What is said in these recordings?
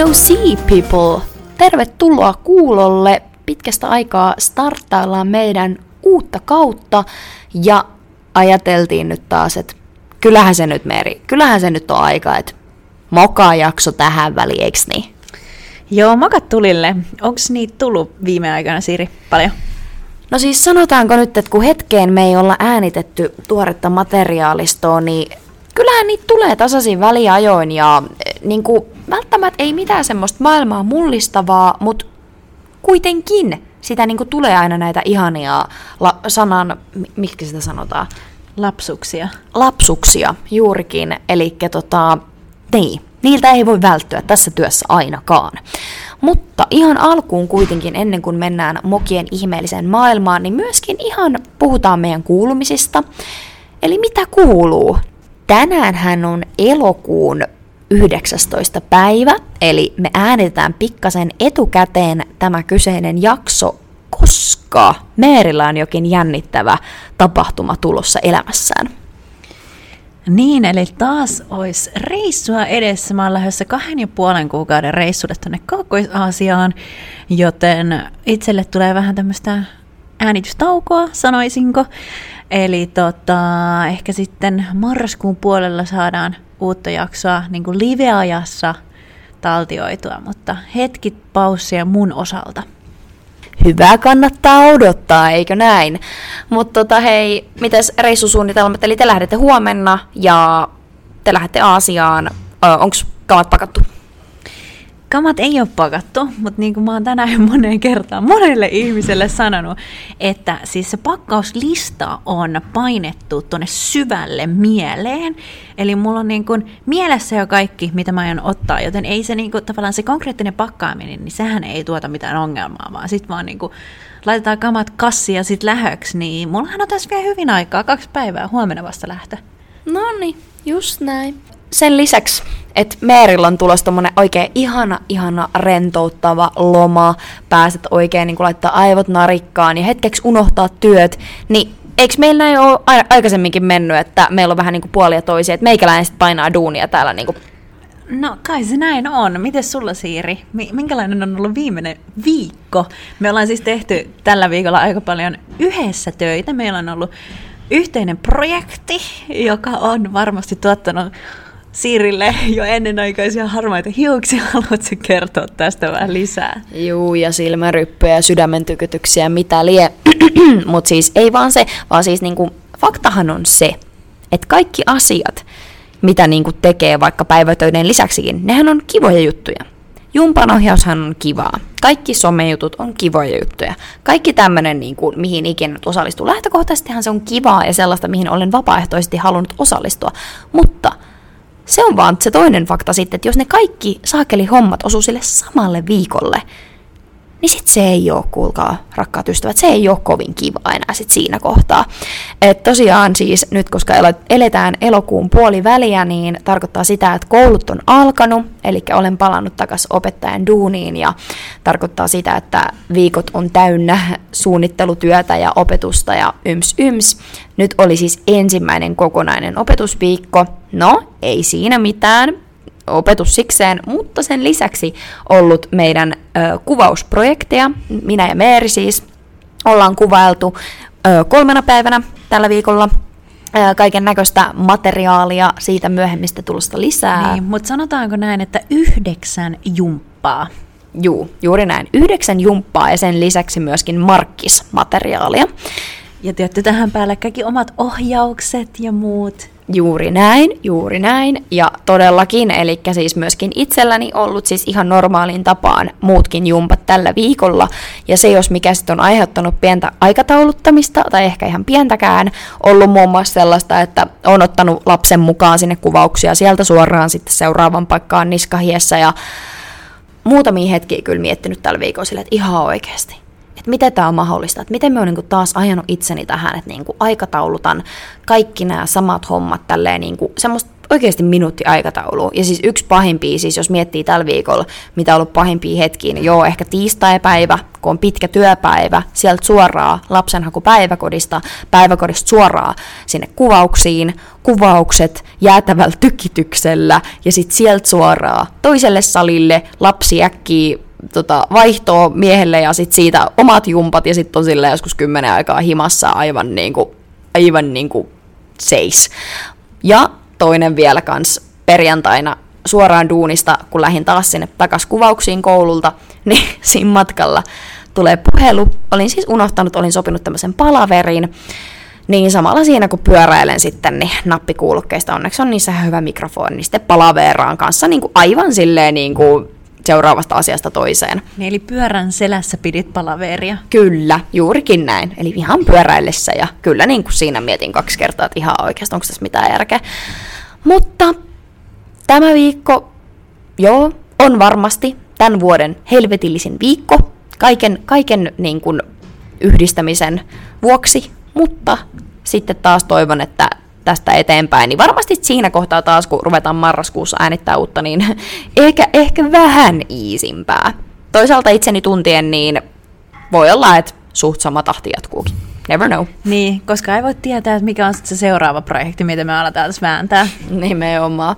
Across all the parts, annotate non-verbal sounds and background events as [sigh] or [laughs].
no see people! Tervetuloa kuulolle. Pitkästä aikaa starttaillaan meidän uutta kautta ja ajateltiin nyt taas, että kyllähän se nyt Meri, kyllähän se nyt on aika, että moka jakso tähän väliin, eiks niin? Joo, mokat tulille. Onko niitä tullut viime aikoina, Siri, paljon? No siis sanotaanko nyt, että kun hetkeen me ei olla äänitetty tuoretta materiaalistoa, niin kyllähän niitä tulee tasaisin väliajoin ja eh, niin kuin, välttämättä ei mitään semmoista maailmaa mullistavaa, mutta kuitenkin sitä niin kuin, tulee aina näitä ihania la- sanan, miksi sitä sanotaan? Lapsuksia. Lapsuksia, juurikin. Eli tota, niin, niiltä ei voi välttyä tässä työssä ainakaan. Mutta ihan alkuun kuitenkin, ennen kuin mennään mokien ihmeelliseen maailmaan, niin myöskin ihan puhutaan meidän kuulumisista. Eli mitä kuuluu? Tänään hän on elokuun 19. päivä, eli me äänitetään pikkasen etukäteen tämä kyseinen jakso, koska Meerillä on jokin jännittävä tapahtuma tulossa elämässään. Niin, eli taas olisi reissua edessä. Mä oon lähdössä kahden ja puolen kuukauden reissulle tuonne Kaakkois-Aasiaan, joten itselle tulee vähän tämmöistä äänitystaukoa, sanoisinko. Eli tota, ehkä sitten marraskuun puolella saadaan uutta jaksoa niin kuin live-ajassa taltioitua, mutta hetki paussia mun osalta. Hyvää kannattaa odottaa, eikö näin? Mutta tota, hei, mitäs reissusuunnitelmat? Eli te lähdette huomenna ja te lähdette Aasiaan. Onko kamat pakattu? Kamat ei ole pakattu, mutta niin kuin mä oon tänään jo moneen kertaan monelle ihmiselle sanonut, että siis se pakkauslista on painettu tuonne syvälle mieleen. Eli mulla on niin kuin mielessä jo kaikki, mitä mä aion ottaa, joten ei se niin kuin, tavallaan se konkreettinen pakkaaminen, niin sehän ei tuota mitään ongelmaa, vaan sit vaan niin kuin laitetaan kamat kassi ja sit lähöksi, niin mullahan on tässä vielä hyvin aikaa, kaksi päivää, huomenna vasta lähtö. No niin, just näin sen lisäksi, että Meerillä on tulossa tommonen oikein ihana, ihana rentouttava loma, pääset oikein niin laittaa aivot narikkaan ja hetkeksi unohtaa työt, niin eikö meillä näin ole aikaisemminkin mennyt, että meillä on vähän niin kuin puolia toisia, että meikäläinen sitten painaa duunia täällä niin kuin No kai se näin on. Miten sulla Siiri? Minkälainen on ollut viimeinen viikko? Me ollaan siis tehty tällä viikolla aika paljon yhdessä töitä. Meillä on ollut yhteinen projekti, joka on varmasti tuottanut Siirille jo ennenaikaisia harmaita hiuksia. Haluatko kertoa tästä vähän lisää? Juu, ja silmäryppyjä sydämen tykytyksiä, mitä lie. [clears throat] Mutta siis ei vaan se, vaan siis niinku, faktahan on se, että kaikki asiat, mitä niinku tekee vaikka päivätöiden lisäksikin, nehän on kivoja juttuja. Jumpan ohjaushan on kivaa. Kaikki somejutut on kivoja juttuja. Kaikki tämmöinen, niin mihin ikinä osallistuu. Lähtökohtaisestihan se on kivaa ja sellaista, mihin olen vapaaehtoisesti halunnut osallistua. Mutta se on vaan se toinen fakta sitten, että jos ne kaikki saakeli hommat osuu sille samalle viikolle, niin sit se ei ole, kuulkaa rakkaat ystävät, se ei ole kovin kiva enää sit siinä kohtaa. Et tosiaan siis nyt, koska eletään elokuun puoliväliä, niin tarkoittaa sitä, että koulut on alkanut, eli olen palannut takaisin opettajan duuniin ja tarkoittaa sitä, että viikot on täynnä suunnittelutyötä ja opetusta ja yms yms. Nyt oli siis ensimmäinen kokonainen opetusviikko. No, ei siinä mitään opetus sikseen, mutta sen lisäksi ollut meidän ö, kuvausprojekteja, minä ja Meeri siis, ollaan kuvailtu ö, kolmena päivänä tällä viikolla kaiken näköistä materiaalia, siitä myöhemmistä tulosta lisää. Niin, mutta sanotaanko näin, että yhdeksän jumppaa? Juu, juuri näin. Yhdeksän jumppaa ja sen lisäksi myöskin markkismateriaalia. Ja tietty tähän päälle kaikki omat ohjaukset ja muut. Juuri näin, juuri näin. Ja todellakin, eli siis myöskin itselläni ollut siis ihan normaalin tapaan muutkin jumpat tällä viikolla. Ja se, jos mikä sitten on aiheuttanut pientä aikatauluttamista, tai ehkä ihan pientäkään, ollut muun muassa sellaista, että on ottanut lapsen mukaan sinne kuvauksia sieltä suoraan sitten seuraavan paikkaan niskahiessä ja muutamia hetkiä kyllä miettinyt tällä viikolla sille, että ihan oikeasti miten tämä on mahdollista, että miten me on niin taas ajanut itseni tähän, että niin aikataulutan kaikki nämä samat hommat tälleen niin kuin, semmoista oikeasti minuutti aikataulu. Ja siis yksi pahimpia, siis jos miettii tällä viikolla, mitä on ollut pahimpia hetkiä, niin joo, ehkä tiistaipäivä, kun on pitkä työpäivä, sieltä suoraan lapsenhaku päiväkodista, päiväkodista suoraan sinne kuvauksiin, kuvaukset jäätävällä tykityksellä ja sitten sieltä suoraan toiselle salille, lapsi äkkiä tota, vaihtoa miehelle ja sitten siitä omat jumpat ja sitten on sille joskus kymmenen aikaa himassa aivan niinku, aivan niinku seis. Ja toinen vielä kans perjantaina suoraan duunista, kun lähdin taas sinne takas kuvauksiin koululta, [laughs] niin siinä matkalla tulee puhelu. Olin siis unohtanut, olin sopinut tämmöisen palaverin, niin samalla siinä kun pyöräilen sitten, niin nappikuulokkeista onneksi on niissä hyvä mikrofoni, niin sitten palaveraan kanssa niin kuin aivan silleen niin kuin seuraavasta asiasta toiseen. Niin eli pyörän selässä pidit palaveria. Kyllä, juurikin näin. Eli ihan pyöräillessä ja kyllä niin kuin siinä mietin kaksi kertaa, että ihan oikeasti onko tässä mitään järkeä. Mutta tämä viikko, joo, on varmasti tämän vuoden helvetillisin viikko kaiken, kaiken niin kuin yhdistämisen vuoksi, mutta sitten taas toivon, että tästä eteenpäin, niin varmasti siinä kohtaa taas, kun ruvetaan marraskuussa äänittää uutta, niin [laughs] ehkä, ehkä vähän iisimpää. Toisaalta itseni tuntien, niin voi olla, että suht sama tahti jatkuukin. Never know. Niin, koska ei voi tietää, että mikä on se seuraava projekti, mitä me aletaan tässä vääntää. Nimenomaan.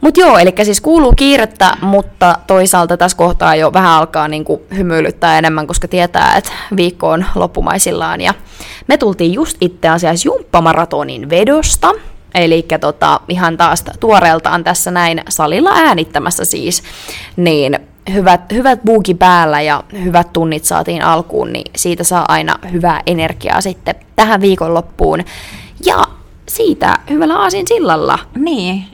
Mutta joo, eli siis kuuluu kiirettä, mutta toisaalta tässä kohtaa jo vähän alkaa niinku hymyilyttää enemmän, koska tietää, että viikko on loppumaisillaan. Ja me tultiin just itse asiassa jumppamaratonin vedosta, Eli tota, ihan taas tuoreeltaan tässä näin salilla äänittämässä siis, niin hyvät, hyvät buuki päällä ja hyvät tunnit saatiin alkuun, niin siitä saa aina hyvää energiaa sitten tähän viikonloppuun. Ja siitä hyvällä aasin sillalla. Niin,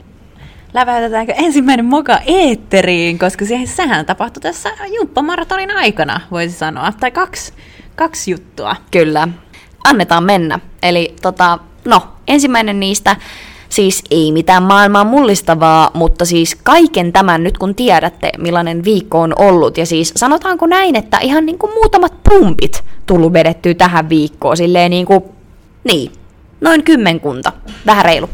läväytetäänkö ensimmäinen moka eetteriin, koska siihen, sehän tapahtui tässä jumppamaratonin aikana, voisi sanoa. Tai kaksi, kaksi juttua. Kyllä. Annetaan mennä. Eli tota, no, ensimmäinen niistä, siis ei mitään maailmaa mullistavaa, mutta siis kaiken tämän nyt kun tiedätte, millainen viikko on ollut, ja siis sanotaanko näin, että ihan niin kuin muutamat pumpit tullut vedettyä tähän viikkoon, silleen niin kuin, niin, noin kymmenkunta, vähän reilu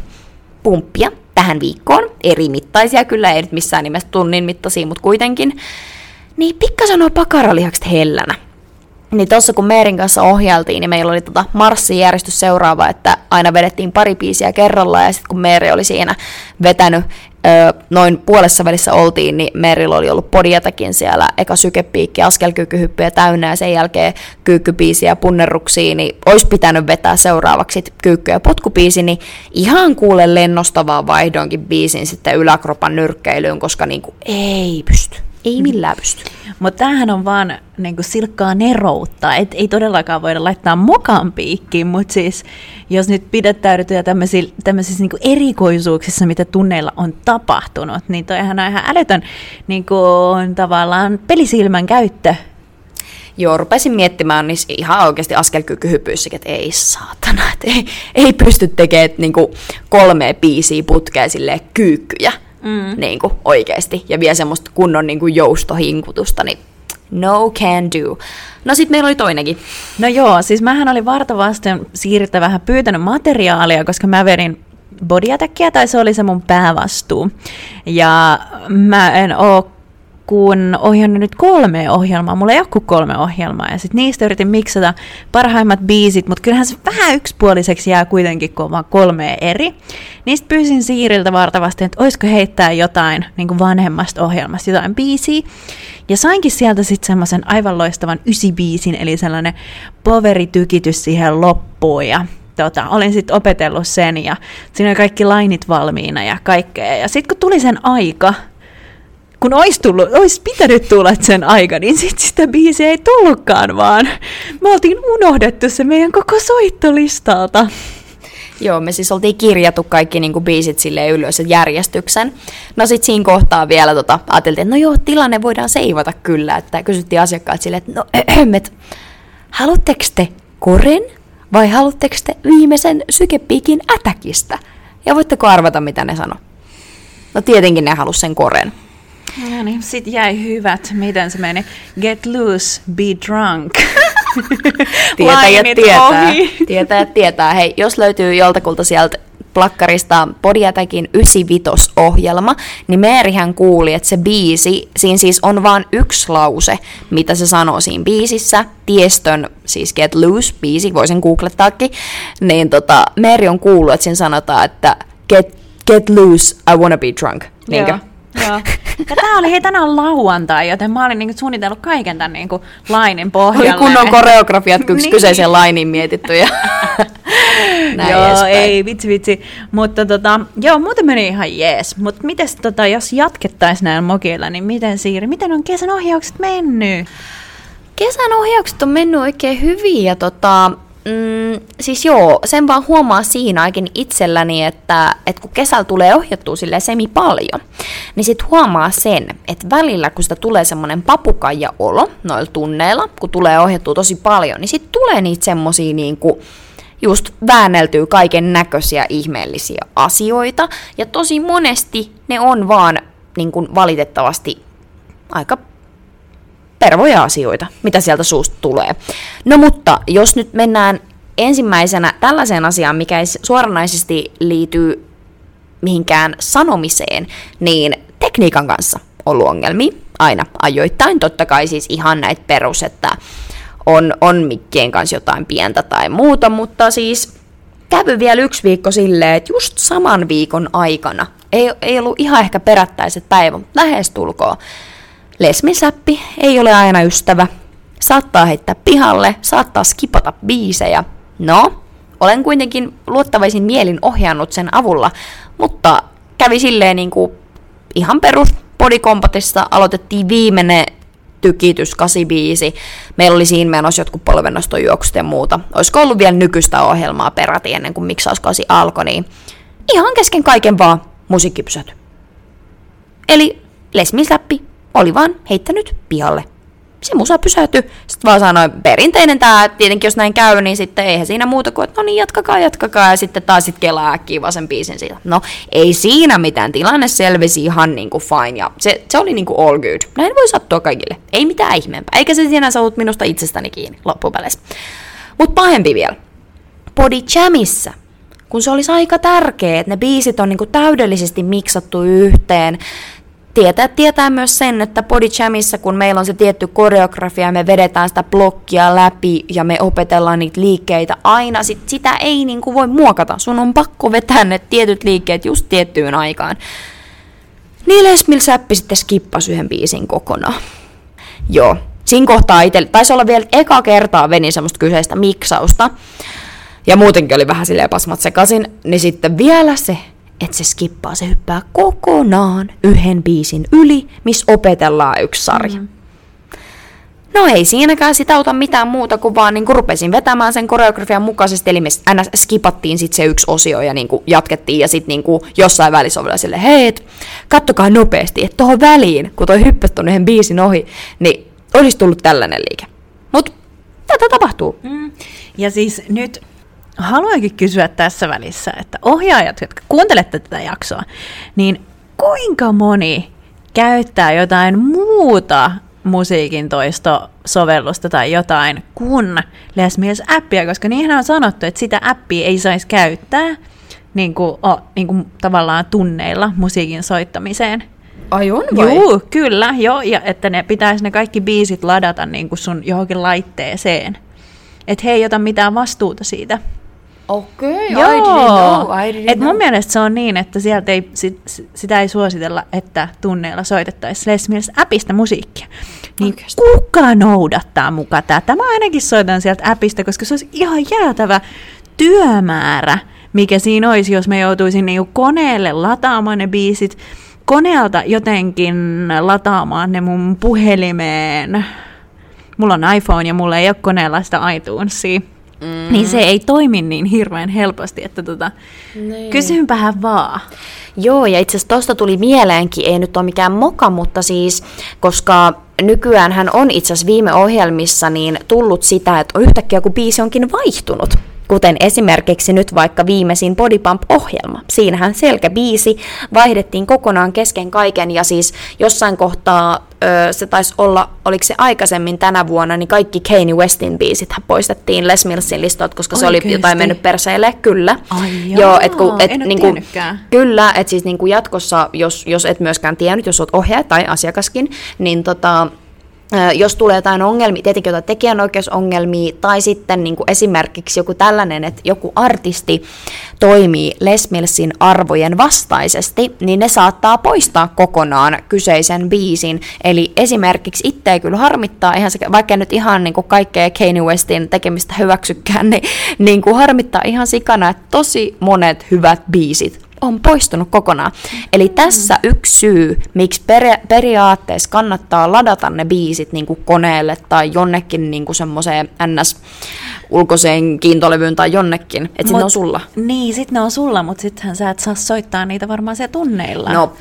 pumppia tähän viikkoon, eri mittaisia kyllä, ei nyt missään nimessä tunnin mittaisia, mutta kuitenkin, niin pikkasen on pakaralihakset hellänä. Niin tuossa kun Meerin kanssa ohjeltiin, niin meillä oli tota marssijärjestys seuraava, että aina vedettiin pari biisiä kerrallaan, ja sitten kun Meeri oli siinä vetänyt noin puolessa välissä oltiin, niin Merillä oli ollut podiatakin siellä, eka sykepiikki, askelkykyhyppyjä täynnä ja sen jälkeen kyykkypiisiä punnerruksiin, niin olisi pitänyt vetää seuraavaksi kyykky- ja potkupiisi, niin ihan kuule lennostavaa vaihdoinkin biisin sitten yläkropan nyrkkeilyyn, koska niinku ei pysty. Ei millään pysty. Mutta tämähän on vaan niinku silkkaa neroutta, et ei todellakaan voida laittaa mokan piikkiin, mutta siis jos nyt pidättäydytään tämmöisissä, tämmöisissä niinku erikoisuuksissa, mitä tunneilla on tapahtunut, niin toihan on ihan älytön niinku, tavallaan pelisilmän käyttö. Joo, rupesin miettimään niin ihan oikeasti askelkykyhypyissäkin, että ei saatana, että ei, ei pysty tekemään niin kolme biisiä putkeen silleen kyykkyjä mm. niin kuin, oikeasti, ja vielä semmoista kunnon niin kuin, joustohinkutusta, niin no can do. No sitten meillä oli toinenkin. No joo, siis mähän oli vartavasten siirryttä vähän pyytänyt materiaalia, koska mä vedin bodyattackia, tai se oli se mun päävastuu. Ja mä en oo kun ohjannut nyt kolme ohjelmaa, mulla ei ole kuin kolme ohjelmaa, ja sitten niistä yritin miksata parhaimmat biisit, mutta kyllähän se vähän yksipuoliseksi jää kuitenkin, kun on vaan kolme eri. Niistä pyysin Siiriltä vartavasti, että olisiko heittää jotain niin kuin vanhemmasta ohjelmasta, jotain biisiä, ja sainkin sieltä sitten semmoisen aivan loistavan ysibiisin, eli sellainen poveritykitys siihen loppuun, ja tota, olin sitten opetellut sen ja siinä oli kaikki lainit valmiina ja kaikkea. Ja sitten kun tuli sen aika, kun olisi, tullut, olisi pitänyt tulla sen aika, niin sit sitä biisiä ei tullutkaan vaan. Me oltiin unohdettu se meidän koko soittolistalta. Joo, me siis oltiin kirjattu kaikki niinku biisit sille ylös järjestyksen. No sit siinä kohtaa vielä tota, ajateltiin, että no joo, tilanne voidaan seivata kyllä. Että kysyttiin asiakkaat silleen, että no [clears throat] että haluatteko te koren vai haluatteko te viimeisen sykepiikin ätäkistä? Ja voitteko arvata, mitä ne sano? No tietenkin ne halusivat sen koren. No niin, sitten jäi hyvät. Miten se meni? Get loose, be drunk. [laughs] tietäjät tietää. Ohi. Tietäjät tietää. Hei, jos löytyy joltakulta sieltä plakkarista Podiatakin 95-ohjelma, niin Meerihän kuuli, että se biisi, siinä siis on vain yksi lause, mitä se sanoo siinä biisissä, tiestön, siis Get Loose biisi, voisin googlettaakin, niin tota, Meeri on kuullut, että siinä sanotaan, että Get, get loose, I wanna be drunk. Niinkö? Joo. Joo. Ja tää oli hei tänään lauantai, joten mä olin niinku suunnitellut kaiken tämän niinku lainin pohjalle. Oli kunnon koreografiat niin. Niin. kyseisen lainin mietitty ja [laughs] näin joo, edespäin. ei, vitsi vitsi. Mutta tota, joo, muuten meni ihan jees. Mutta mites tota, jos jatkettaisiin näillä mokeilla, niin miten Siiri, miten on kesän ohjaukset mennyt? Kesän ohjaukset on mennyt oikein hyvin ja tota, mm, siis joo, sen vaan huomaa siinä ainakin itselläni, että, että kun kesällä tulee ohjattua sille semi paljon, niin sit huomaa sen, että välillä kun sitä tulee semmoinen papukaija-olo noilla tunneilla, kun tulee ohjattua tosi paljon, niin sit tulee niitä semmosia niinku, just väänneltyy kaiken näköisiä ihmeellisiä asioita, ja tosi monesti ne on vaan niin kuin valitettavasti aika pervoja asioita, mitä sieltä suusta tulee. No mutta jos nyt mennään ensimmäisenä tällaiseen asiaan, mikä ei suoranaisesti liity mihinkään sanomiseen, niin tekniikan kanssa ollut ongelmia aina ajoittain. Totta kai siis ihan näitä perus, että on, on mikkien kanssa jotain pientä tai muuta, mutta siis kävi vielä yksi viikko silleen, että just saman viikon aikana, ei, ei ollut ihan ehkä perättäiset päivät, mutta lähestulkoon, Lesmisäppi ei ole aina ystävä. Saattaa heittää pihalle, saattaa skipata biisejä. No, olen kuitenkin luottavaisin mielin ohjannut sen avulla, mutta kävi silleen niin kuin ihan perus bodykompatissa aloitettiin viimeinen tykitys, kasibiisi. Meillä oli siinä menossa jotkut polvennostojuoksut ja muuta. Olisiko ollut vielä nykyistä ohjelmaa peräti ennen kuin miksauskasi alkoi, niin ihan kesken kaiken vaan musiikki pysähtyi. Eli Lesmisläppi oli vaan heittänyt pihalle. Se musa pysähtyi. Sitten vaan sanoi, perinteinen tää, tietenkin jos näin käy, niin sitten eihän siinä muuta kuin, että no niin, jatkakaa, jatkakaa, ja sitten taas sit kelaa äkkiä vaan sen biisin siitä. No, ei siinä mitään, tilanne selvisi ihan niinku fine, ja se, se oli niinku all good. Näin voi sattua kaikille, ei mitään ihmeempää, eikä se sinänsä ollut minusta itsestäni kiinni loppupeleissä. Mutta pahempi vielä, Body Jamissa kun se olisi aika tärkeää, että ne biisit on niinku täydellisesti miksattu yhteen, tietää, tietää myös sen, että Body Jamissa, kun meillä on se tietty koreografia, me vedetään sitä blokkia läpi ja me opetellaan niitä liikkeitä aina, sit sitä ei niin kuin voi muokata. Sun on pakko vetää ne tietyt liikkeet just tiettyyn aikaan. Niin Lesmil Säppi sitten skippasi yhden biisin kokonaan. Joo, siinä kohtaa itse, taisi olla vielä eka kertaa venin semmoista kyseistä miksausta. Ja muutenkin oli vähän silleen pasmat sekaisin, niin sitten vielä se että se skippaa, se hyppää kokonaan yhden biisin yli, missä opetellaan yksi sarja. Mm. No ei siinäkään sitä auta mitään muuta kuin vaan niin rupesin vetämään sen koreografian mukaisesti, eli me aina skipattiin sitten se yksi osio ja niin kuin jatkettiin ja sitten niin jossain välissä oli sille, hei, et, kattokaa nopeasti, että tuohon väliin, kun toi hyppäsi yhden biisin ohi, niin olisi tullut tällainen liike. Mutta tätä tapahtuu. Mm. Ja siis nyt haluankin kysyä tässä välissä, että ohjaajat, jotka kuuntelette tätä jaksoa, niin kuinka moni käyttää jotain muuta musiikin toistosovellusta tai jotain kuin Les Mills-appia, koska niinhän on sanottu, että sitä appia ei saisi käyttää niin kuin, oh, niin kuin tavallaan tunneilla musiikin soittamiseen. Ai on vai? Joo, kyllä, joo, ja että ne pitäisi ne kaikki biisit ladata niin kuin sun johonkin laitteeseen. Että he ei ota mitään vastuuta siitä. Okei, Joo. Know, I didn't Et mun mielestä se on niin, että sieltä ei, sit, sitä ei suositella, että tunneilla soitettaisiin Les Mills appista musiikkia. Niin Oikeesti? kuka noudattaa muka tätä? Mä ainakin soitan sieltä appista, koska se olisi ihan jäätävä työmäärä, mikä siinä olisi, jos mä joutuisin niinku koneelle lataamaan ne biisit, koneelta jotenkin lataamaan ne mun puhelimeen. Mulla on iPhone ja mulla ei ole koneella sitä iTunesia. Mm. Niin se ei toimi niin hirveän helposti, että tota, Niin. kysynpähän vaan. Joo, ja itse asiassa tosta tuli mieleenkin, ei nyt ole mikään moka, mutta siis, koska nykyään hän on itse asiassa viime ohjelmissa niin tullut sitä, että yhtäkkiä kun biisi onkin vaihtunut. Kuten esimerkiksi nyt vaikka viimeisin Body Pump-ohjelma. Siinähän selkäbiisi vaihdettiin kokonaan kesken kaiken ja siis jossain kohtaa se taisi olla, oliko se aikaisemmin tänä vuonna, niin kaikki Kanye Westin biisit poistettiin Les Millsin listalta, koska se Oikeesti? oli jotain mennyt perseille, kyllä. Ai Joo, et kun, et, en niinku. Kyllä, että siis niinku jatkossa, jos, jos et myöskään tiennyt, jos olet ohjaaja tai asiakaskin, niin tota, jos tulee jotain ongelmia, tietenkin jotain tekijänoikeusongelmia, tai sitten niin kuin esimerkiksi joku tällainen, että joku artisti toimii Les Millsin arvojen vastaisesti, niin ne saattaa poistaa kokonaan kyseisen biisin. Eli esimerkiksi itse ei kyllä harmittaa, ihan se, vaikka nyt ihan niin kuin kaikkea Kanye Westin tekemistä hyväksykään, niin, [laughs] niin kuin harmittaa ihan sikana, että tosi monet hyvät biisit on poistunut kokonaan. Eli tässä yksi syy, miksi peria- periaatteessa kannattaa ladata ne biisit niin kuin koneelle tai jonnekin niin kuin semmoiseen ns. ulkoiseen kiintolevyyn tai jonnekin, että sitten ne on sulla. Niin, sit ne on sulla, mutta sittenhän sä et saa soittaa niitä varmaan siellä tunneilla. No,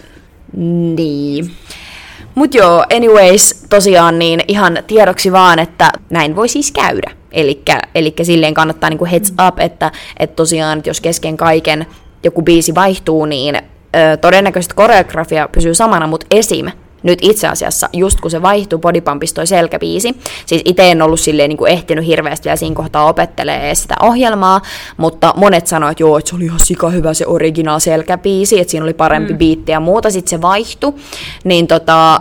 niin. Mut joo, anyways, tosiaan niin ihan tiedoksi vaan, että näin voi siis käydä. Elikkä silleen kannattaa niinku heads up, että, että tosiaan, että jos kesken kaiken joku biisi vaihtuu, niin ö, todennäköisesti koreografia pysyy samana, mutta esim. Nyt itse asiassa, just kun se vaihtui Bodypumpista toi selkäbiisi, siis itse en ollut silleen niin kuin ehtinyt hirveästi vielä siinä kohtaa opettelee sitä ohjelmaa, mutta monet sanoivat, että joo, että se oli ihan sika hyvä se original selkäbiisi, että siinä oli parempi mm. biitti ja muuta, sitten se vaihtui, niin tota,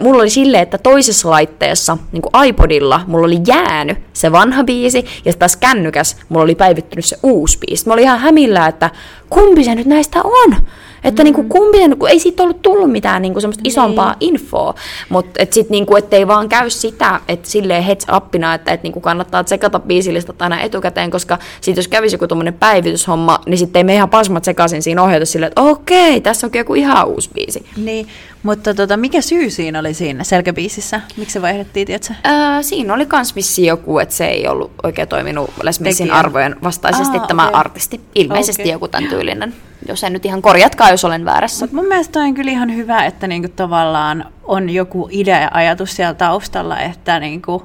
mulla oli silleen, että toisessa laitteessa, niin kuin iPodilla, mulla oli jäänyt se vanha biisi, ja taas kännykäs mulla oli päivittynyt se uusi biisi. Mä olin ihan hämillä, että kumpi se nyt näistä on? Että niinku kumpi se, kun ei siitä ollut tullut mitään niinku semmoista isompaa infoa, mutta et sit niinku, ettei vaan käy sitä, että silleen heads upina, että et niinku kannattaa tsekata biisilistat aina etukäteen, koska sit jos kävisi joku tommonen päivityshomma, niin sitten ei me ihan pasmat sekaisin siinä ohjata silleen, että okei, tässä onkin joku ihan uusi biisi. Niin, mutta tota, mikä syy siinä oli siinä selkäbiisissä? Miksi se vaihdettiin, tiedätkö? Öö, siinä oli kans vissi joku, että se ei ollut oikein toiminut Les Millsin Tekijä. arvojen vastaisesti Aa, tämä okei. artisti. Ilmeisesti Okei. joku tämän tyylinen. Jos en nyt ihan korjatkaa, jos olen väärässä. Mut mun mielestä on kyllä ihan hyvä, että niinku tavallaan on joku idea ja ajatus siellä taustalla, että niinku,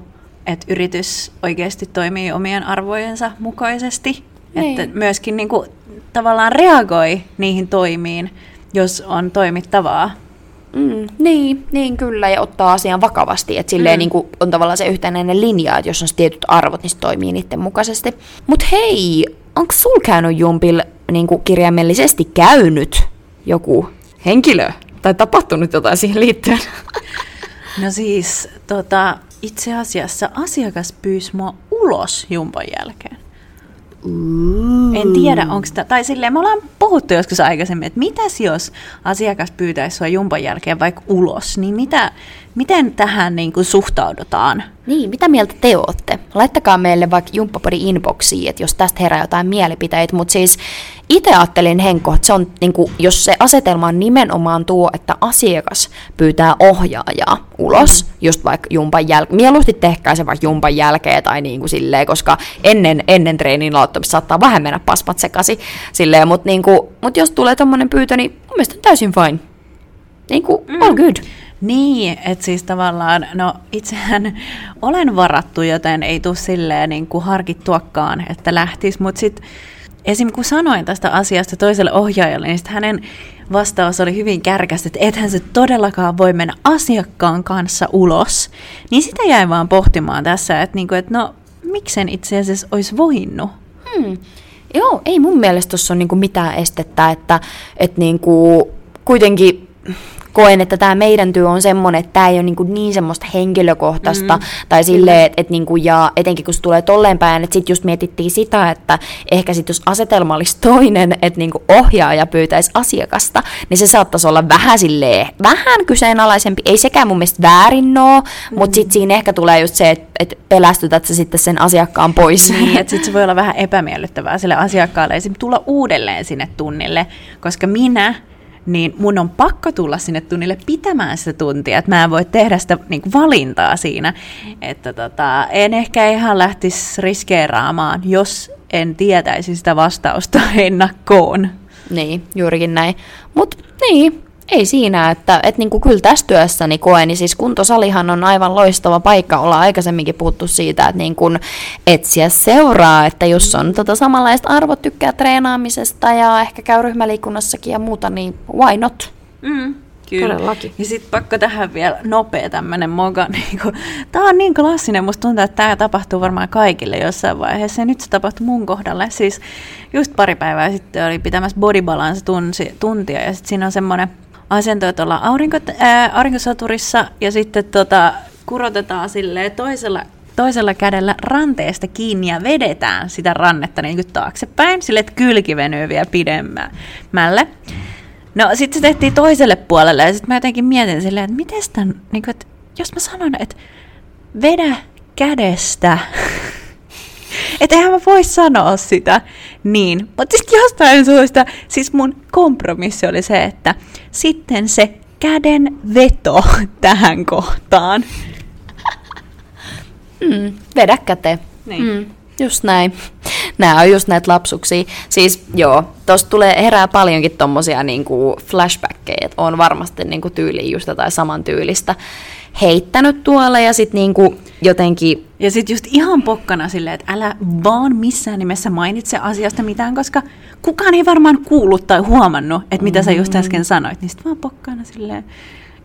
et yritys oikeasti toimii omien arvojensa mukaisesti. Niin. Että myöskin niinku, tavallaan reagoi niihin toimiin, jos on toimittavaa. Mm, niin, niin kyllä, ja ottaa asian vakavasti. Että silleen mm. niin kuin on tavallaan se yhtenäinen linja, että jos on tietyt arvot, niin se toimii niiden mukaisesti. Mutta hei, onko sul käynyt Jumpil niin kuin kirjaimellisesti käynyt joku henkilö? Tai tapahtunut jotain siihen liittyen? [laughs] No siis, tota, itse asiassa asiakas pyysi mua ulos jumpan jälkeen. En tiedä, onko sitä, tai silleen me ollaan puhuttu joskus aikaisemmin, että mitäs jos asiakas pyytäisi sua jumpan jälkeen vaikka ulos, niin mitä, miten tähän niin kuin suhtaudutaan? Niin, mitä mieltä te ootte? Laittakaa meille vaikka Jumppapodi inboxiin, että jos tästä herää jotain mielipiteitä, mutta siis itse ajattelin Henko, että se on, niin kuin, jos se asetelma on nimenomaan tuo, että asiakas pyytää ohjaajaa ulos, mm. just vaikka jumpan jälkeen, mieluusti tehkää se vaikka jumpan jälkeen tai niin kuin silleen, koska ennen, ennen treenin aloittamista saattaa vähän mennä pasmat sekaisin, silleen, mutta niin kuin, mut jos tulee tommonen pyytö, niin mun mielestä on täysin fine. Niin kuin, mm. all good. Niin, että siis tavallaan, no itsehän olen varattu, joten ei tule silleen niin kuin harkittuakaan, että lähtis, mutta sitten esim. kun sanoin tästä asiasta toiselle ohjaajalle, niin hänen vastaus oli hyvin kärkästä, että ethän se todellakaan voi mennä asiakkaan kanssa ulos. Niin sitä jäin vaan pohtimaan tässä, että, niinku, että no miksen itse asiassa olisi voinut. Hmm. Joo, ei mun mielestä tuossa ole niinku mitään estettä, että et niinku, kuitenkin koen, että tämä meidän työ on semmoinen, että tämä ei ole niinku niin semmoista henkilökohtaista, mm, tai silleen, että et niinku, ja etenkin kun se tulee tolleen päin, että sitten just mietittiin sitä, että ehkä sitten jos asetelma olisi toinen, että niinku ohjaaja pyytäisi asiakasta, niin se saattaisi olla vähän silleen, vähän kyseenalaisempi, ei sekään mun mielestä väärin oo, mm. mutta sitten siinä ehkä tulee just se, että et pelästytät sä sitten sen asiakkaan pois. Niin, että sitten se voi olla vähän epämiellyttävää sille asiakkaalle esim. tulla uudelleen sinne tunnille, koska minä niin mun on pakko tulla sinne tunnille pitämään sitä tuntia, että mä en voi tehdä sitä niin kuin valintaa siinä, että tota, en ehkä ihan lähtisi riskeeraamaan, jos en tietäisi sitä vastausta [laughs] ennakkoon. Niin, juurikin näin. Mutta niin, ei siinä, että et niinku kyllä tässä työssä niin koen, niin siis kuntosalihan on aivan loistava paikka. olla aikaisemminkin puhuttu siitä, että niin kun etsiä seuraa, että jos on tota samanlaista arvot, tykkää treenaamisesta ja ehkä käy ryhmäliikunnassakin ja muuta, niin why not? Mm, Kyllä. Todellakin. Ja sitten pakko tähän vielä nopea tämmöinen moga. [laughs] Niinku, tämä on niin klassinen, musta tuntuu, että tämä tapahtuu varmaan kaikille jossain vaiheessa. Ja nyt se tapahtui mun kohdalle. Siis just pari päivää sitten oli pitämässä body balance tuntia ja sitten siinä on semmoinen asento, että ollaan aurinko, ää, aurinkosaturissa ja sitten tota, kurotetaan silleen toisella toisella kädellä ranteesta kiinni ja vedetään sitä rannetta niin taaksepäin, sille että kylki venyy vielä pidemmälle. No sitten se tehtiin toiselle puolelle ja sitten mä jotenkin mietin silleen, että miten tämän, niin kuin, että jos mä sanon, että vedä kädestä, [laughs] [laughs] että eihän mä voi sanoa sitä niin. Mutta sitten jostain syystä, siis mun kompromissi oli se, että sitten se käden veto [laughs] tähän kohtaan. [laughs] Mm, vedä käteen. Niin. Mm, just näin. Nämä on just näitä lapsuksia. Siis joo, tosta tulee herää paljonkin tommosia niinku flashbackkejä, että on varmasti niinku tyyliin just jotain samantyylistä heittänyt tuolla ja sitten niinku jotenkin... Ja sitten just ihan pokkana silleen, että älä vaan missään nimessä mainitse asiasta mitään, koska kukaan ei varmaan kuullut tai huomannut, että mitä sä just äsken sanoit. Niin sitten vaan pokkana silleen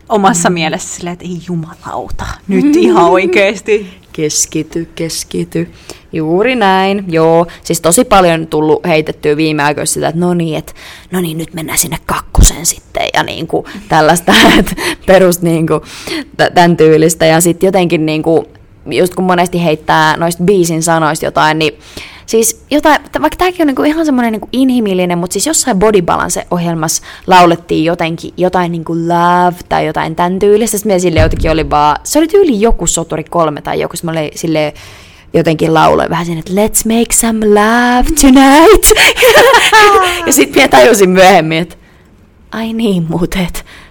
omassa mm. mielessä silleen, että ei jumalauta, nyt ihan oikeesti. [laughs] Keskity, keskity. Juuri näin, joo. Siis tosi paljon tullut heitettyä viime aikoina sitä, että no niin, että no niin, nyt mennään sinne kakkosen sitten ja niin kuin tällaista, [laughs] että perus niin kuin, tämän tyylistä. Ja sitten jotenkin niin kuin, just kun monesti heittää noista biisin sanoista jotain, niin siis jotain, vaikka tämäkin on niinku ihan semmoinen niinku inhimillinen, mutta siis jossain Body Balance-ohjelmassa laulettiin jotenkin jotain niinku love tai jotain tämän tyylistä. Sitten sille jotenkin oli vaan, se oli tyyli joku Soturi kolme tai joku, mä olin sille jotenkin lauloin vähän siinä, että let's make some love tonight. [laughs] ja sitten minä tajusin myöhemmin, että ai niin muuten,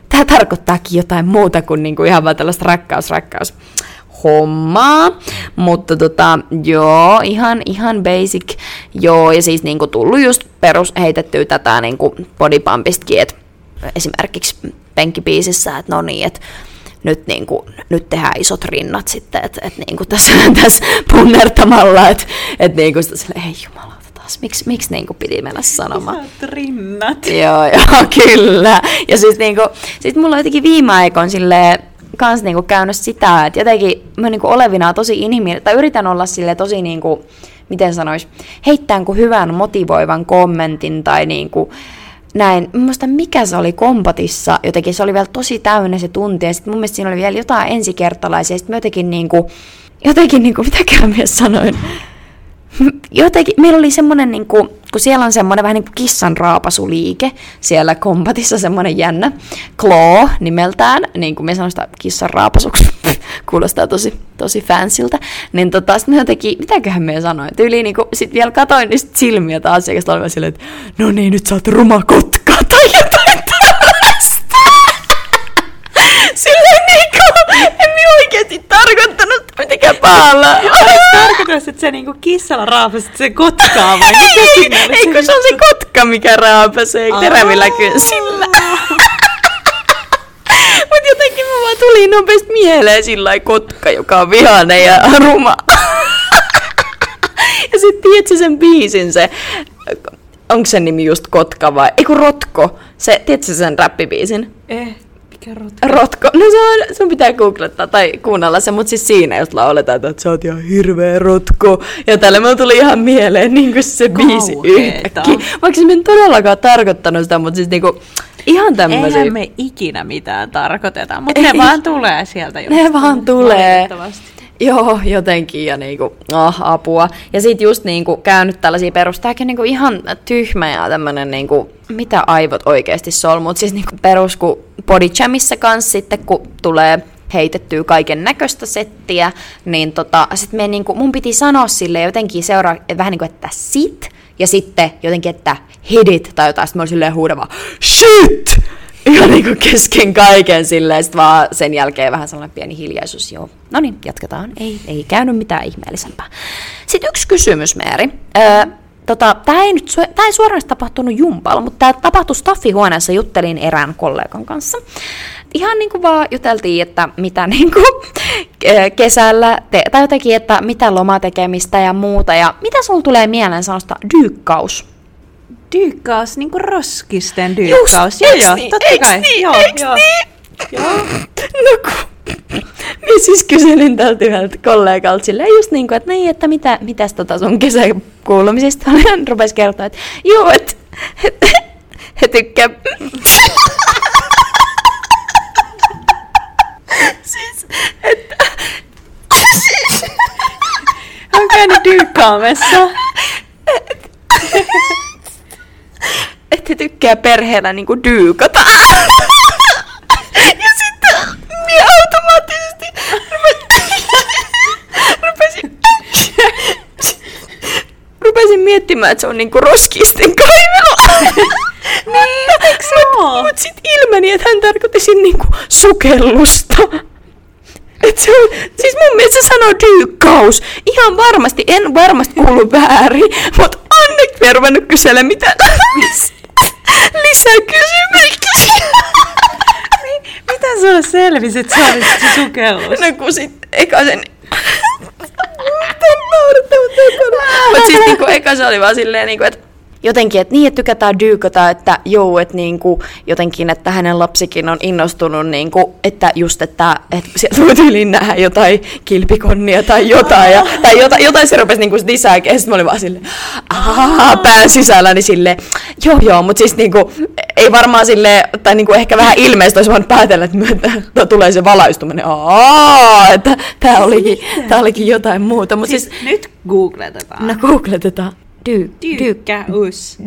tämä tarkoittaakin jotain muuta kuin niinku ihan vaan tällaista rakkaus, rakkaus hommaa, mutta tota, joo, ihan, ihan basic, joo, ja siis niinku tullut just perus heitettyä tätä niinku bodybumpistakin, että esimerkiksi penkkipiisissä, että no niin, että nyt, niin kuin, nyt tehdään isot rinnat sitten, että et, niin kuin tässä, [laughs] tässä punnertamalla, että et, niin kuin sille, ei jumala, taas, miksi, miksi niin kuin piti mennä sanomaan. Isot rinnat. Joo, [laughs] joo, kyllä. Ja siis niin kuin, sit mulla on jotenkin viime aikoina silleen, kans niinku käynyt sitä, että jotenkin mä niinku olevina tosi inhimillinen, tai yritän olla sille tosi niinku, miten sanois, heittää hyvän motivoivan kommentin tai niinku, näin. Mä muistan, mikä se oli kompatissa. Jotenkin se oli vielä tosi täynnä se tunti. Ja sitten mun mielestä siinä oli vielä jotain ensikertalaisia. Sitten mä jotenkin niinku, jotenkin niinku, mitäkään myös sanoin. Jotenkin, meillä oli semmoinen, niinku, kun siellä on semmoinen vähän niin kuin kissan raapasuliike, siellä kompatissa semmoinen jännä, Claw nimeltään, niin kuin me sanoin sitä kissan raapasuksi, [laughs] kuulostaa tosi, tosi fansilta, niin tota, sitten jotenkin, mitäköhän me sanoin, tyyliin niin kuin, sit vielä katoin niistä silmiä taas, ja oli silleen, että no niin, nyt sä oot ruma kotka, [laughs] tai jotain tällaista. Silleen niinku, en minä oikeesti tarkoittanut mitenkään pahalla. Tarkoitas, että se niinku kissalla raapasit se kotkaa vai mikä siinä oli? Ei, kun se on se kotka, mikä raapasee terävillä kynsillä. [laughs] Mut jotenkin mä vaan tuli nopeasti mieleen sillä kotka, joka on vihainen ja ruma. [laughs] ja sit tiedätkö sen biisin se, onko sen nimi just Kotka vai, ei kun Rotko, se, tiedätkö sen räppibiisin? Eh, mikä rotko? Rotko. No se on, sun pitää googlettaa tai kuunnella se, mutta siis siinä just lauletaan, että sä oot ihan hirveä rotko. Ja tälle mulla tuli ihan mieleen niin kuin se biisi Kauheeta. yhtäkkiä. Vaikka se en todellakaan tarkoittanut sitä, mutta siis niinku ihan tämmöisiä. Eihän me ikinä mitään tarkoiteta, mutta ne vaan tulee sieltä Ne vaan tulee. valitettavasti. [laughs] Joo, jotenkin ja niinku, ah, apua. Ja sit just niinku käynyt tällaisia perustaakin niinku ihan tyhmä ja tämmönen niinku, mitä aivot oikeasti solmut. Siis niinku perus, kun body jamissa kanssa sitten, kun tulee heitettyä kaiken näköistä settiä, niin tota, sit me niinku, mun piti sanoa sille jotenkin seuraa, vähän niin kuin, että sit, ja sitten jotenkin, että hit it, tai jotain, sitten mä olin silleen huudava, shit! [laughs] Ihan niinku kesken kaiken silleen, sit vaan sen jälkeen vähän sellainen pieni hiljaisuus, joo. No niin, jatketaan. Ei, ei käynyt mitään ihmeellisempää. Sitten yksi kysymys, Meeri. Öö, tota, tämä ei, nyt, tää ei suoraan tapahtunut jumpalla, mutta tämä tapahtui staffihuoneessa, juttelin erään kollegan kanssa. Ihan niin kuin vaan juteltiin, että mitä [laughs] niin kuin kesällä, te- tai jotenkin, että mitä lomatekemistä ja muuta, ja mitä sulla tulee mieleen sanosta dyykkaus? Dyykkaus, niinku roskisten dyykkaus. Joo, joo, niin, totta eiks kai. niin, joo, eiks joo. niin? Joo. No kun... Minä siis kyselin tältä yhdeltä kollegalta silleen just niin kuin, että niin, että mitä, mitäs tota sun kesäkuulumisista oli. Hän rupesi kertoa, että joo, että et, [laughs] he tykkää... [laughs] siis, että... siis, On käynyt dyykkaamassa. [laughs] että he tykkää perheellä niinku dyykata. ja sitten minä automaattisesti rupesin, rupesin miettimään, että se on niinku roskisten kaivelu. niin, eikö se oo? Mut sit ilmeni, että hän tarkoitti siinä niinku sukellusta. Et se on, siis mun mielestä se sanoo dyykkaus. Ihan varmasti, en varmasti kuulu väärin, mutta onneksi mä en ruvennut kysellä mitään lisäkysymyksiä. [laughs] Miten sulle selvisi, että sä olit se sukellus? No kun sit eka sen... Mutta siis niinku eka se oli vaan silleen niinku, että jotenkin, että niin, että tykätään dyykata, että joo, että niinku, jotenkin, että hänen lapsikin on innostunut, niinku, että just, että, että sieltä voi tyyliin nähdä jotain kilpikonnia tai jotain, ja, tai jotain, jotain se rupesi niinku lisää, ja sitten mä olin vaan silleen, aah, pään sisällä, niin silleen, joo joo, mutta siis niinku, ei varmaan sille tai niinku ehkä vähän ilmeistä olisi voinut päätellä, että myötä tulee se valaistuminen, aah, että tää olikin, tää olikin jotain muuta, mutta siis, Siis nyt googletetaan. no googletetaan. Dy, dy, Dyykkäys.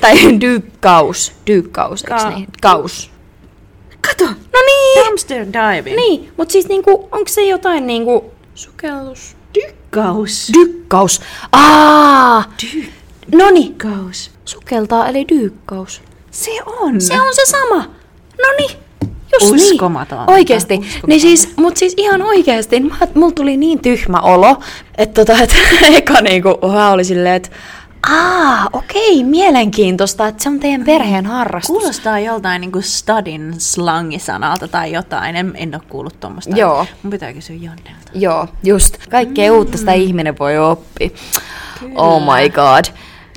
tai [laughs] dyykkaus, dyykkaus, eiks Ka- niin? Kaus. Kato! No niin, Dumpster diving. niin, mutta siis niinku, onko se jotain niinku, sukellus? Dyykkaus. Dykkaus. Aa, Dyykkaus. noni, sukeltaa eli dyykkaus. Se on. Se on se sama. No niin. Just Uskomatonta. Niin. Oikeesti. Uskomatonta. Niin siis, mut siis ihan oikeesti, mulla tuli niin tyhmä olo, että tota, et, [laughs] eka niinku, oli silleen, että Aa, okei, mielenkiintoista, että se on teidän perheen harrastus. Kuulostaa joltain niinku stadin slangisanalta tai jotain. En, en ole kuullut tuommoista. Joo. Mun pitää kysyä Jonnelta. Joo, just. Kaikkea mm. uutta sitä ihminen voi oppia. Oh my god.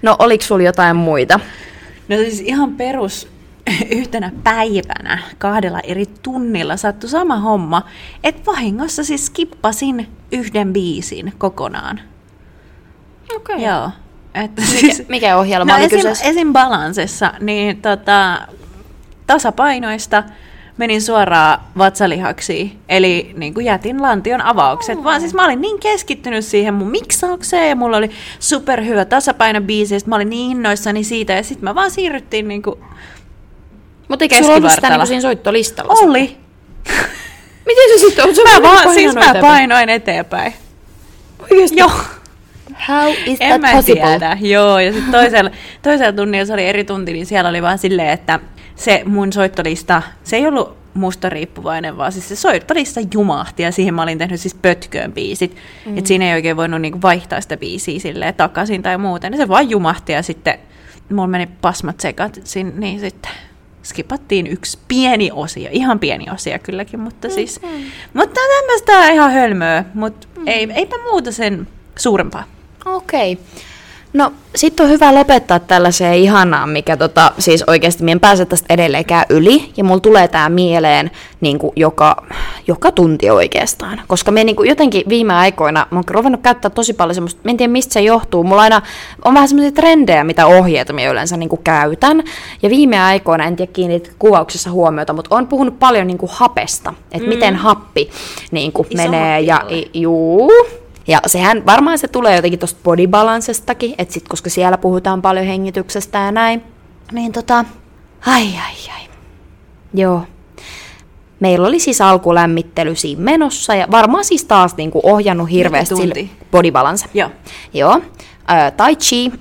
No, oliks sulla jotain muita? No siis ihan perus [laughs] yhtenä päivänä kahdella eri tunnilla sattui sama homma, että vahingossa siis skippasin yhden biisin kokonaan. Okei. Joo. Että Mikä, mikä ohjelma no oli esim, kyseessä? esim. balansessa, niin tota, tasapainoista menin suoraan vatsalihaksiin, eli niin kuin jätin lantion avaukset, oh. vaan siis mä olin niin keskittynyt siihen mun miksaukseen, ja mulla oli superhyvä tasapainobiisi, ja mä olin niin innoissani siitä, ja sitten mä vaan siirryttiin niin kuin, Mutta eikö sulla ollut sitä keskivartalo. niinku siinä soittolistalla? oli. [laughs] Miten se sitten on? Se Mä vaan, painanut siis mä painoin eteenpäin. Oikeesti? Joo. How is En that mä possible? tiedä, joo. Ja sitten toisella, toisella tunnilla se oli eri tunti, niin siellä oli vaan silleen, että se mun soittolista, se ei ollut musta riippuvainen, vaan siis se soittolista jumahti ja siihen mä olin tehnyt siis pötköön biisit. Mm. Että siinä ei oikein voinut niinku vaihtaa sitä biisiä silleen takaisin tai muuten. Ja se vaan jumahti ja sitten mulla meni pasmat sekat, niin sitten skipattiin yksi pieni osio, ihan pieni osio kylläkin, mutta siis, mutta tämmöistä ihan hölmöä, mutta ei, eipä muuta sen suurempaa. Okei. No, sitten on hyvä lopettaa tällaiseen ihanaan, mikä tota, siis oikeasti minä en pääse tästä edelleenkään yli, ja mulla tulee tämä mieleen niin kuin joka, joka tunti oikeastaan, koska me niin kuin jotenkin viime aikoina, mä oon ruvennut käyttää tosi paljon semmoista, en tiedä mistä se johtuu, mulla aina on vähän semmoisia trendejä, mitä ohjeita minä yleensä niin kuin käytän, ja viime aikoina, en tiedä kiinnit kuvauksessa huomiota, mutta on puhunut paljon niin kuin hapesta, että mm. miten happi niin kuin Iso menee, ja juu, ja sehän varmaan se tulee jotenkin tuosta bodybalancestakin, että sit koska siellä puhutaan paljon hengityksestä ja näin, niin tota, ai ai ai. Joo. Meillä oli siis alkulämmittely siinä menossa ja varmaan siis taas niinku ohjannut hirveästi sille bodybalance. Joo. Joo. Ää, tai chi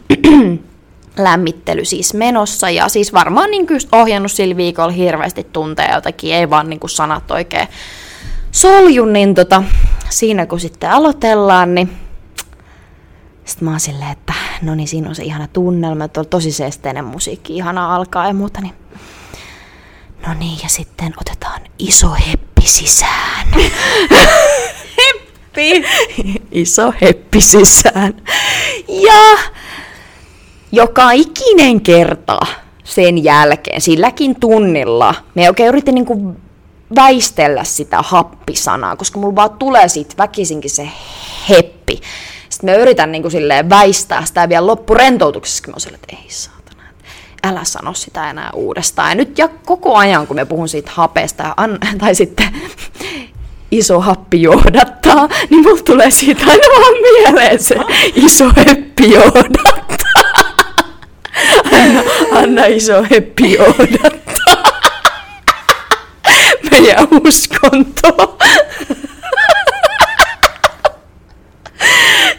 [clears throat] lämmittely siis menossa ja siis varmaan niin ohjannut sillä viikolla hirveästi tunteja jotakin, ei vaan niin sanat oikein solju, niin tota, siinä kun sitten aloitellaan, niin sitten mä oon silleen, että no niin, siinä on se ihana tunnelma, että on tosi seesteinen musiikki, ihana alkaa ja muuta, niin no niin, ja sitten otetaan iso heppi sisään. [laughs] Heppi! iso heppi sisään. Ja joka ikinen kerta sen jälkeen, silläkin tunnilla, me oikein yritin niinku väistellä sitä happisanaa, koska mulla vaan tulee siitä väkisinkin se heppi. Sitten mä yritän niinku silleen väistää sitä vielä loppurentoutuksessa, kun mä oon että ei saatana, älä sano sitä enää uudestaan. Ja nyt ja koko ajan, kun me puhun siitä hapesta, an, [laughs] tai sitten iso happi johdattaa, niin mulla tulee siitä aina vaan mieleen se iso heppi johdattaa. [laughs] Anna, anna iso heppi johdattaa. Meidän uskonto.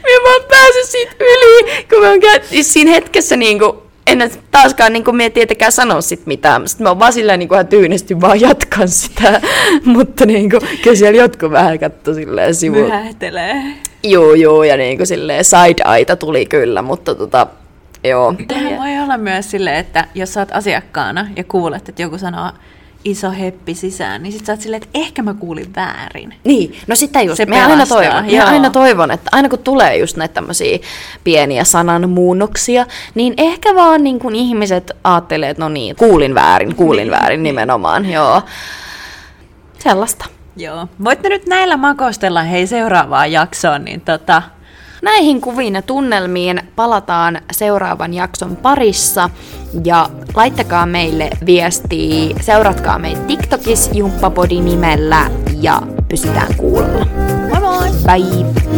Minä vaan pääse siitä yli, kun mä oon käynyt siinä hetkessä niinku, en taaskaan niinku mie tietenkään sanoa sit mitään. Sitten mä oon vaan sillä niinku ihan tyynesty vaan jatkan sitä. Mutta niinku, kyllä siellä jotkut vähän katto silleen sivuun. Myöhähtelee. Joo, joo, ja niinku silleen side-aita tuli kyllä, mutta tota, joo. Tähän voi olla myös silleen, että jos sä oot asiakkaana ja kuulet, että joku sanoo iso heppi sisään, niin sit sä oot silleen, että ehkä mä kuulin väärin. Niin, no sitä just, Se mä aina toivon, mä joo. aina toivon, että aina kun tulee just näitä tämmöisiä pieniä sananmuunnoksia, niin ehkä vaan niin kun ihmiset ajattelee, että no niin, kuulin väärin, kuulin väärin nimenomaan, joo. Sellaista. Joo. Voitte nyt näillä makostella hei seuraavaan jaksoon, niin tota, Näihin kuviin ja tunnelmiin palataan seuraavan jakson parissa ja laittakaa meille viestiä, seuratkaa meitä TikTokissa Jumppapodi nimellä ja pysytään kuulolla. moi moi! Bye!